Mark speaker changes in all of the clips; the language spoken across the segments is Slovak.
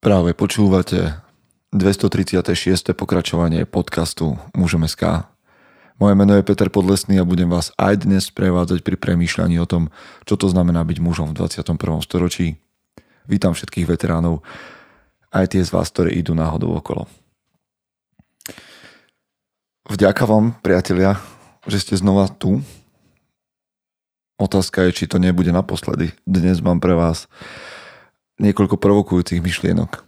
Speaker 1: Práve počúvate 236. pokračovanie podcastu Mužom SK. Moje meno je Peter Podlesný a budem vás aj dnes prevádzať pri premýšľaní o tom, čo to znamená byť mužom v 21. storočí. Vítam všetkých veteránov, aj tie z vás, ktorí idú náhodou okolo. Vďaka vám, priatelia, že ste znova tu. Otázka je, či to nebude naposledy. Dnes mám pre vás niekoľko provokujúcich myšlienok.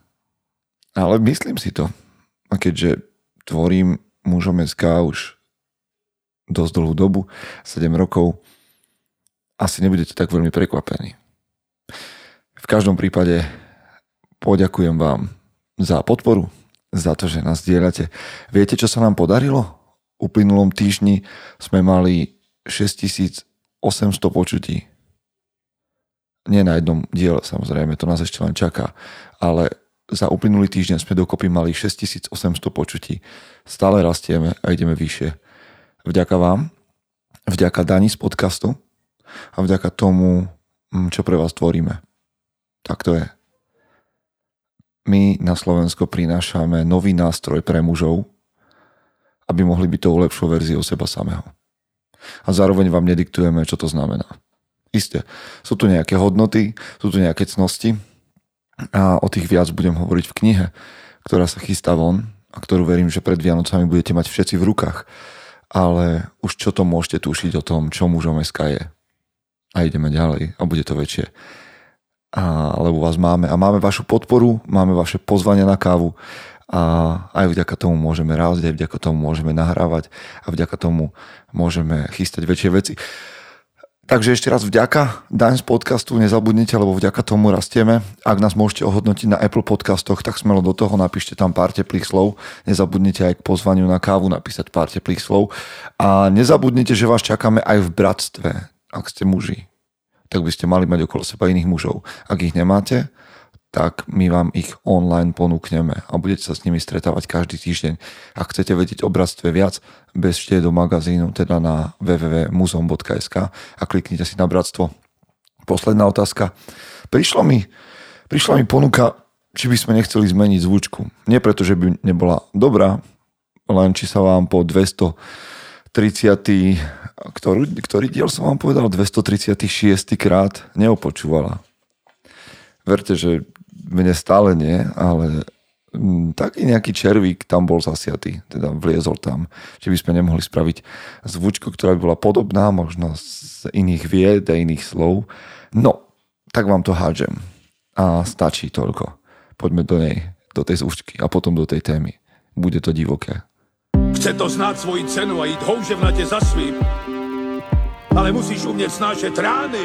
Speaker 1: Ale myslím si to. A keďže tvorím mužom SK už dosť dlhú dobu, 7 rokov, asi nebudete tak veľmi prekvapení. V každom prípade poďakujem vám za podporu, za to, že nás dielate. Viete, čo sa nám podarilo? V uplynulom týždni sme mali 6800 počutí nie na jednom diele, samozrejme, to nás ešte len čaká, ale za uplynulý týždeň sme dokopy mali 6800 počutí. Stále rastieme a ideme vyššie. Vďaka vám, vďaka Dani z podcastu a vďaka tomu, mm, čo pre vás tvoríme. Tak to je. My na Slovensko prinášame nový nástroj pre mužov, aby mohli byť tou lepšou verziou seba samého. A zároveň vám nediktujeme, čo to znamená. Isté, sú tu nejaké hodnoty, sú tu nejaké cnosti a o tých viac budem hovoriť v knihe, ktorá sa chystá von a ktorú verím, že pred Vianocami budete mať všetci v rukách. Ale už čo to môžete tušiť o tom, čo mužom SK je. A ideme ďalej a bude to väčšie. A, lebo vás máme. A máme vašu podporu, máme vaše pozvania na kávu a aj vďaka tomu môžeme rásť, aj vďaka tomu môžeme nahrávať a vďaka tomu môžeme chystať väčšie veci. Takže ešte raz vďaka. Daň z podcastu nezabudnite, lebo vďaka tomu rastieme. Ak nás môžete ohodnotiť na Apple podcastoch, tak smelo do toho, napíšte tam pár teplých slov. Nezabudnite aj k pozvaniu na kávu napísať pár teplých slov. A nezabudnite, že vás čakáme aj v bratstve, ak ste muži. Tak by ste mali mať okolo seba iných mužov. Ak ich nemáte, tak my vám ich online ponúkneme a budete sa s nimi stretávať každý týždeň. Ak chcete vedieť o bratstve viac, bežte do magazínu, teda na www.muzeum.sk a kliknite si na bratstvo. Posledná otázka. Prišlo mi, prišla mi ponuka, či by sme nechceli zmeniť zvučku. Nie preto, že by nebola dobrá, len či sa vám po 230. Ktorý, ktorý diel som vám povedal? 236. krát neopočúvala. Verte, že mne stále nie, ale mm, taký nejaký červík tam bol zasiatý, teda vliezol tam. Či by sme nemohli spraviť zvučku, ktorá by bola podobná, možno z iných vied a iných slov. No, tak vám to hádžem. A stačí toľko. Poďme do nej, do tej zvučky a potom do tej témy. Bude to divoké.
Speaker 2: Chce to znáť svoji cenu a ísť houževnate za svým. Ale musíš umieť snášať rány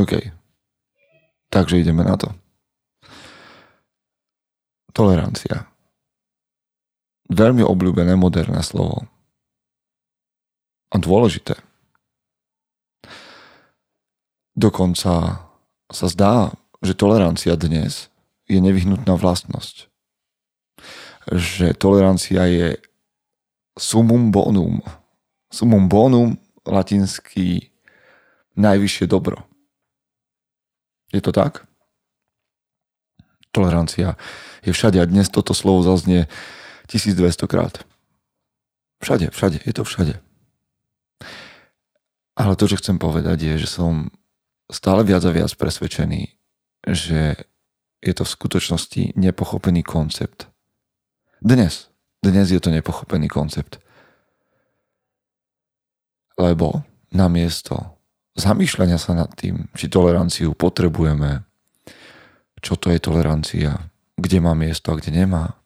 Speaker 1: OK. Takže ideme na to. Tolerancia. Veľmi obľúbené moderné slovo. A dôležité. Dokonca sa zdá, že tolerancia dnes je nevyhnutná vlastnosť. Že tolerancia je sumum bonum. Sumum bonum, latinský najvyššie dobro. Je to tak? Tolerancia je všade a dnes toto slovo zaznie 1200 krát. Všade, všade, je to všade. Ale to, čo chcem povedať, je, že som stále viac a viac presvedčený, že je to v skutočnosti nepochopený koncept. Dnes, dnes je to nepochopený koncept. Lebo namiesto zamýšľania sa nad tým, či toleranciu potrebujeme, čo to je tolerancia, kde má miesto a kde nemá.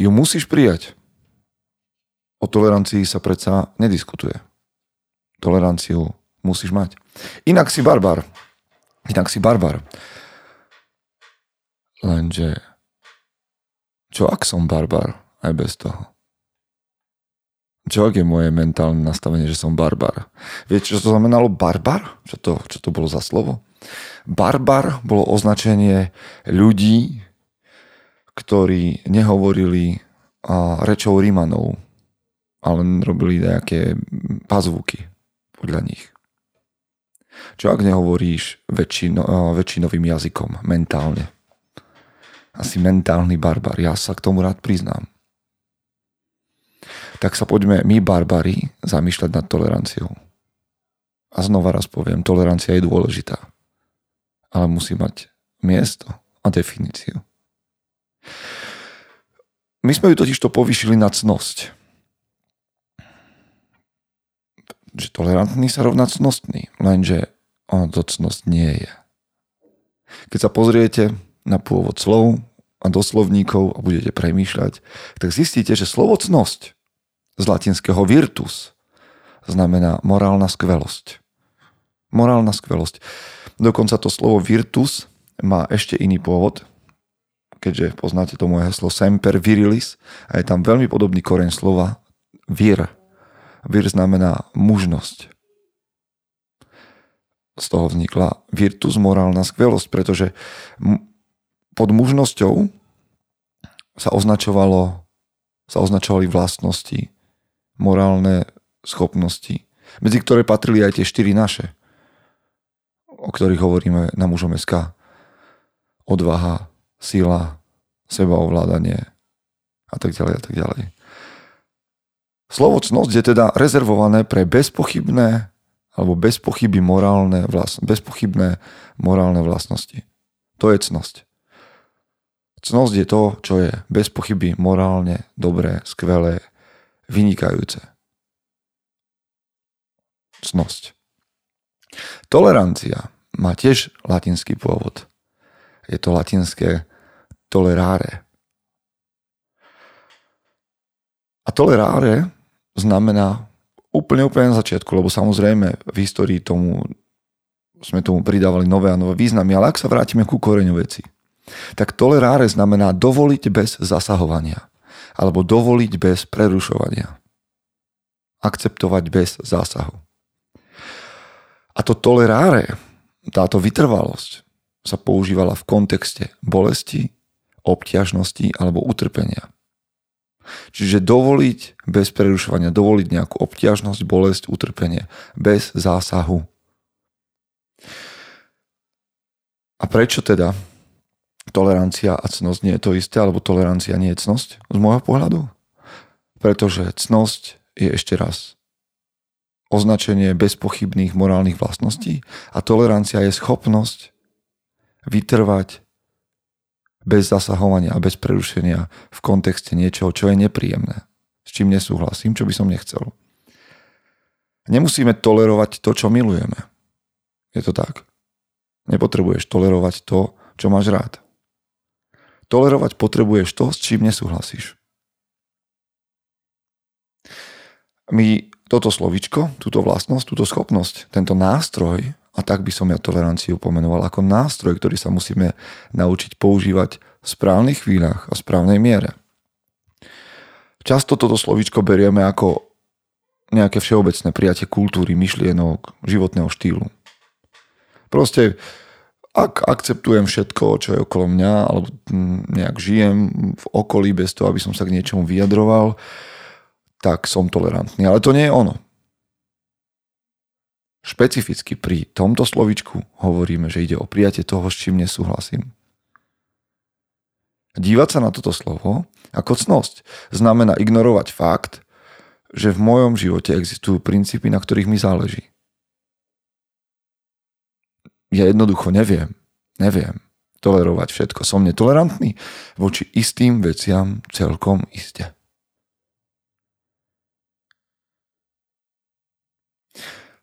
Speaker 1: Ju musíš prijať. O tolerancii sa predsa nediskutuje. Toleranciu musíš mať. Inak si barbar. inak si barbar. Lenže čo ak som barbar aj bez toho? Čo je moje mentálne nastavenie, že som barbar? Viete, čo to znamenalo barbar? Čo to, čo to bolo za slovo? Barbar bolo označenie ľudí, ktorí nehovorili a, rečou Rímanov, ale robili nejaké pazvuky podľa nich. Čo ak nehovoríš väčšino, väčšinovým jazykom, mentálne? Asi mentálny barbar, ja sa k tomu rád priznám. Tak sa poďme my, barbari, zamýšľať nad toleranciou. A znova raz poviem, tolerancia je dôležitá. Ale musí mať miesto a definíciu. My sme ju totiž to povýšili na cnosť že tolerantný sa rovná cnostný, lenže ono to cnosť nie je. Keď sa pozriete na pôvod slov a do slovníkov a budete premýšľať, tak zistíte, že slovo cnosť z latinského virtus znamená morálna skvelosť. Morálna skvelosť. Dokonca to slovo virtus má ešte iný pôvod, keďže poznáte to moje heslo semper virilis a je tam veľmi podobný koreň slova vir, Vir znamená mužnosť. Z toho vznikla virtus morálna skvelosť, pretože pod mužnosťou sa označovalo sa označovali vlastnosti, morálne schopnosti, medzi ktoré patrili aj tie štyri naše, o ktorých hovoríme na mužom SK. Odvaha, sila, sebaovládanie a tak ďalej a tak ďalej. Slovo je teda rezervované pre bezpochybné alebo bezpochyby morálne, vlast, bezpochybné morálne vlastnosti. To je cnosť. Cnosť je to, čo je bez pochyby morálne, dobré, skvelé, vynikajúce. Cnosť. Tolerancia má tiež latinský pôvod. Je to latinské tolerare. A tolerare znamená úplne, úplne na začiatku, lebo samozrejme v histórii tomu sme tomu pridávali nové a nové významy, ale ak sa vrátime ku koreňu veci, tak toleráre znamená dovoliť bez zasahovania alebo dovoliť bez prerušovania. Akceptovať bez zásahu. A to toleráre, táto vytrvalosť sa používala v kontexte bolesti, obťažnosti alebo utrpenia. Čiže dovoliť bez prerušovania, dovoliť nejakú obťažnosť, bolesť, utrpenie, bez zásahu. A prečo teda tolerancia a cnosť nie je to isté, alebo tolerancia nie je cnosť z môjho pohľadu? Pretože cnosť je ešte raz označenie bezpochybných morálnych vlastností a tolerancia je schopnosť vytrvať bez zasahovania a bez prerušenia v kontexte niečoho, čo je nepríjemné, s čím nesúhlasím, čo by som nechcel. Nemusíme tolerovať to, čo milujeme. Je to tak. Nepotrebuješ tolerovať to, čo máš rád. Tolerovať potrebuješ to, s čím nesúhlasíš. My toto slovičko, túto vlastnosť, túto schopnosť, tento nástroj a tak by som ja toleranciu pomenoval ako nástroj, ktorý sa musíme naučiť používať v správnych chvíľach a správnej miere. Často toto slovíčko berieme ako nejaké všeobecné prijatie kultúry, myšlienok, životného štýlu. Proste ak akceptujem všetko, čo je okolo mňa, alebo nejak žijem v okolí bez toho, aby som sa k niečomu vyjadroval, tak som tolerantný. Ale to nie je ono. Špecificky pri tomto slovičku hovoríme, že ide o prijatie toho, s čím nesúhlasím. Dívať sa na toto slovo ako cnosť znamená ignorovať fakt, že v mojom živote existujú princípy, na ktorých mi záleží. Ja jednoducho neviem, neviem tolerovať všetko. Som netolerantný voči istým veciam celkom iste.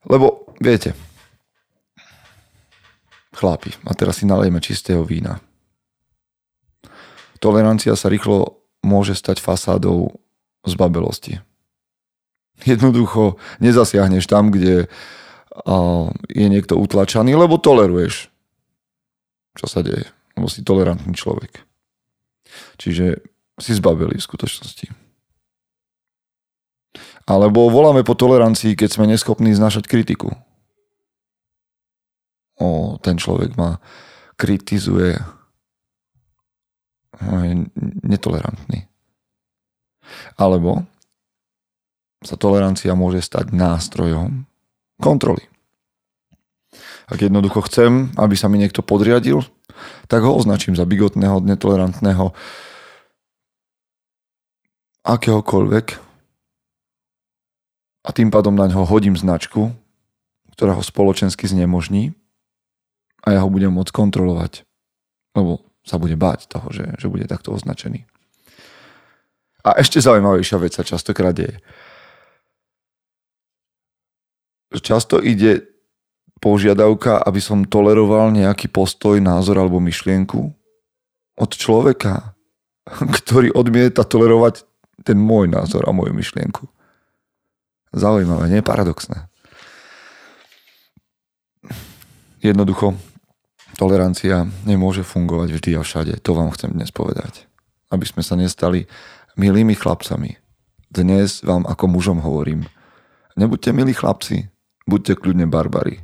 Speaker 1: Lebo Viete, chlapi, a teraz si nalejme čistého vína. Tolerancia sa rýchlo môže stať fasádou zbabelosti. Jednoducho nezasiahneš tam, kde je niekto utlačaný, lebo toleruješ. čo sa deje, lebo si tolerantný človek. Čiže si zbavili v skutočnosti. Alebo voláme po tolerancii, keď sme neschopní znašať kritiku. O, ten človek ma kritizuje. Je netolerantný. Alebo sa tolerancia môže stať nástrojom kontroly. Ak jednoducho chcem, aby sa mi niekto podriadil, tak ho označím za bigotného, netolerantného, akéhokoľvek a tým pádom na ňo hodím značku, ktorá ho spoločensky znemožní a ja ho budem môcť kontrolovať, lebo sa bude báť toho, že, že bude takto označený. A ešte zaujímavejšia vec sa častokrát deje. Často ide požiadavka, aby som toleroval nejaký postoj, názor alebo myšlienku od človeka, ktorý odmieta tolerovať ten môj názor a moju myšlienku. Zaujímavé, nie? Paradoxné. Jednoducho, tolerancia nemôže fungovať vždy a všade. To vám chcem dnes povedať. Aby sme sa nestali milými chlapcami. Dnes vám ako mužom hovorím. Nebuďte milí chlapci, buďte kľudne barbari.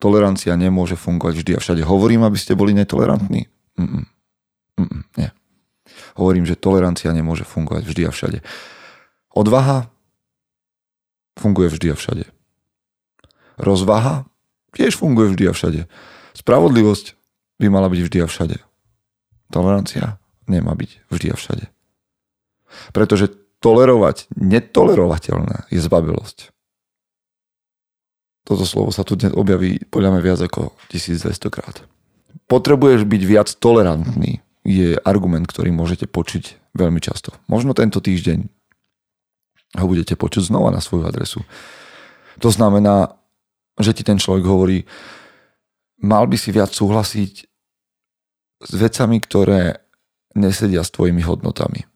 Speaker 1: Tolerancia nemôže fungovať vždy a všade. Hovorím, aby ste boli netolerantní? Mm-mm. Mm-mm, nie. Hovorím, že tolerancia nemôže fungovať vždy a všade. Odvaha funguje vždy a všade. Rozvaha tiež funguje vždy a všade. Spravodlivosť by mala byť vždy a všade. Tolerancia nemá byť vždy a všade. Pretože tolerovať netolerovateľné je zbabelosť. Toto slovo sa tu dnes objaví podľa mňa viac ako 1200 krát. Potrebuješ byť viac tolerantný je argument, ktorý môžete počuť veľmi často. Možno tento týždeň ho budete počuť znova na svoju adresu. To znamená, že ti ten človek hovorí, mal by si viac súhlasiť s vecami, ktoré nesedia s tvojimi hodnotami.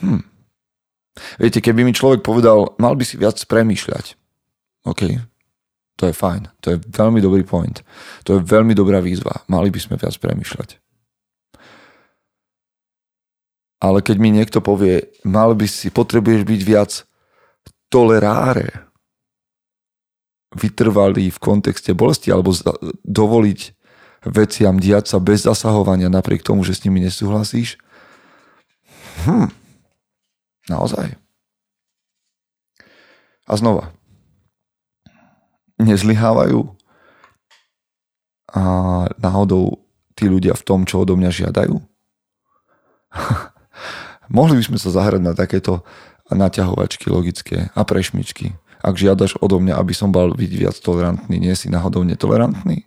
Speaker 1: Hm. Viete, keby mi človek povedal, mal by si viac premýšľať. OK, to je fajn. To je veľmi dobrý point. To je veľmi dobrá výzva. Mali by sme viac premýšľať. Ale keď mi niekto povie, mal by si, potrebuješ byť viac toleráre, vytrvalý v kontexte bolesti alebo dovoliť veciam diať sa bez zasahovania napriek tomu, že s nimi nesúhlasíš. Hm. Naozaj. A znova. Nezlyhávajú a náhodou tí ľudia v tom, čo odo mňa žiadajú? Mohli by sme sa zahrať na takéto naťahovačky logické a prešmičky. Ak žiadaš odo mňa, aby som bol byť viac tolerantný, nie si náhodou netolerantný?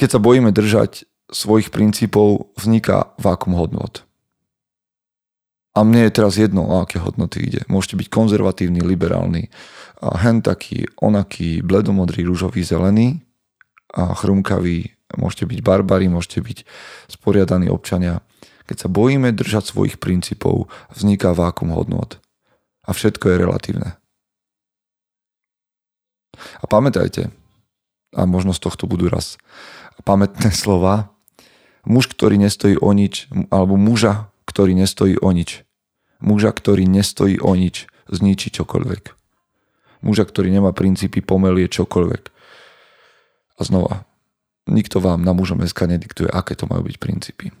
Speaker 1: Keď sa bojíme držať svojich princípov, vzniká vákum hodnot. A mne je teraz jedno, o aké hodnoty ide. Môžete byť konzervatívny, liberálny, hen taký, onaký, bledomodrý, rúžový, zelený a chrumkavý, môžete byť barbari, môžete byť sporiadaní občania. Keď sa bojíme držať svojich princípov, vzniká vákum hodnot. A všetko je relatívne. A pamätajte, a možno z tohto budú raz pamätné slova, muž, ktorý nestojí o nič, alebo muža, ktorý nestojí o nič. Muža, ktorý nestojí o nič, zničí čokoľvek. Muža, ktorý nemá princípy, pomelie čokoľvek. A znova, nikto vám na mužom SK nediktuje, aké to majú byť princípy.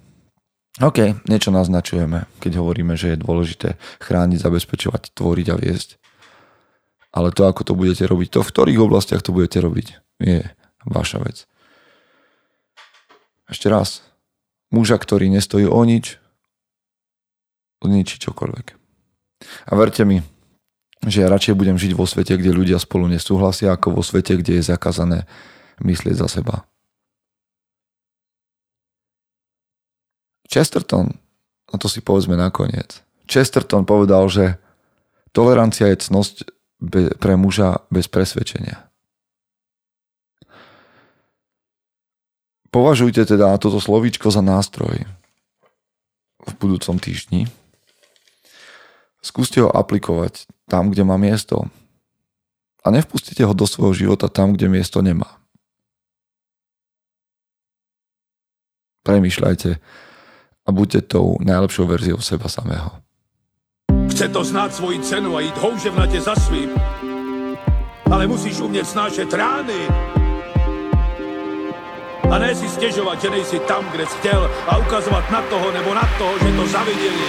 Speaker 1: OK, niečo naznačujeme, keď hovoríme, že je dôležité chrániť, zabezpečovať, tvoriť a viesť. Ale to, ako to budete robiť, to v ktorých oblastiach to budete robiť, je vaša vec. Ešte raz. Muža, ktorý nestojí o nič, zničí čokoľvek. A verte mi, že ja radšej budem žiť vo svete, kde ľudia spolu nesúhlasia, ako vo svete, kde je zakázané myslieť za seba. Chesterton, a to si povedzme nakoniec, Chesterton povedal, že tolerancia je cnosť pre muža bez presvedčenia. Považujte teda toto slovíčko za nástroj v budúcom týždni. Skúste ho aplikovať tam, kde má miesto. A nevpustite ho do svojho života tam, kde miesto nemá. Premýšľajte a buďte tou najlepšou verziou seba samého.
Speaker 2: Chce to znát svoji cenu a jít houževnatě za svým. Ale musíš umět snášet rány. A ne si stěžovat, že nejsi tam, kde jsi chtěl a ukazovat na toho nebo na toho, že to zaviděli.